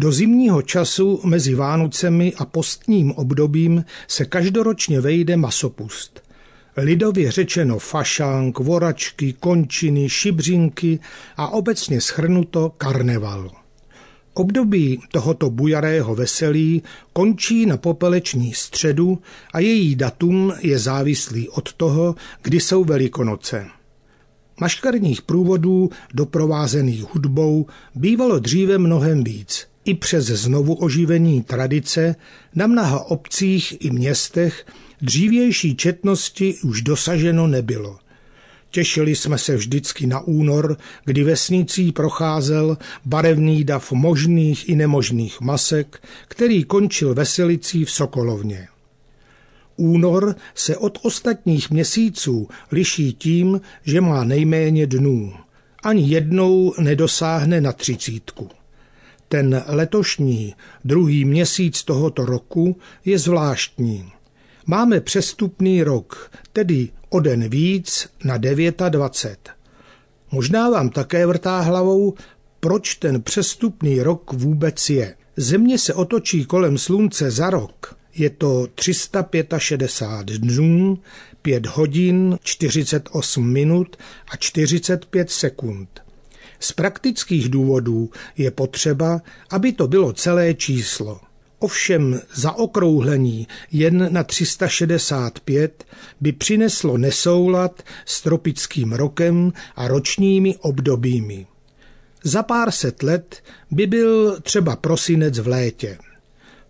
Do zimního času mezi Vánocemi a postním obdobím se každoročně vejde masopust. Lidově řečeno fašánk, voračky, končiny, šibřinky a obecně schrnuto karneval. Období tohoto bujarého veselí končí na popeleční středu a její datum je závislý od toho, kdy jsou Velikonoce. Maškarních průvodů doprovázených hudbou bývalo dříve mnohem víc. I přes znovu oživení tradice na mnoha obcích i městech dřívější četnosti už dosaženo nebylo – Těšili jsme se vždycky na únor, kdy vesnicí procházel barevný dav možných i nemožných masek, který končil veselicí v Sokolovně. Únor se od ostatních měsíců liší tím, že má nejméně dnů. Ani jednou nedosáhne na třicítku. Ten letošní, druhý měsíc tohoto roku je zvláštní. Máme přestupný rok, tedy o den víc na 29. Možná vám také vrtá hlavou, proč ten přestupný rok vůbec je. Země se otočí kolem slunce za rok. Je to 365 dnů, 5 hodin, 48 minut a 45 sekund. Z praktických důvodů je potřeba, aby to bylo celé číslo. Ovšem zaokrouhlení jen na 365 by přineslo nesoulad s tropickým rokem a ročními obdobími. Za pár set let by byl třeba prosinec v létě.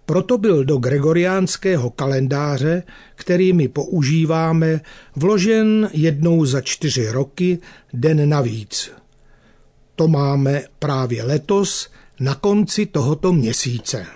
Proto byl do gregoriánského kalendáře, který my používáme, vložen jednou za čtyři roky den navíc. To máme právě letos na konci tohoto měsíce.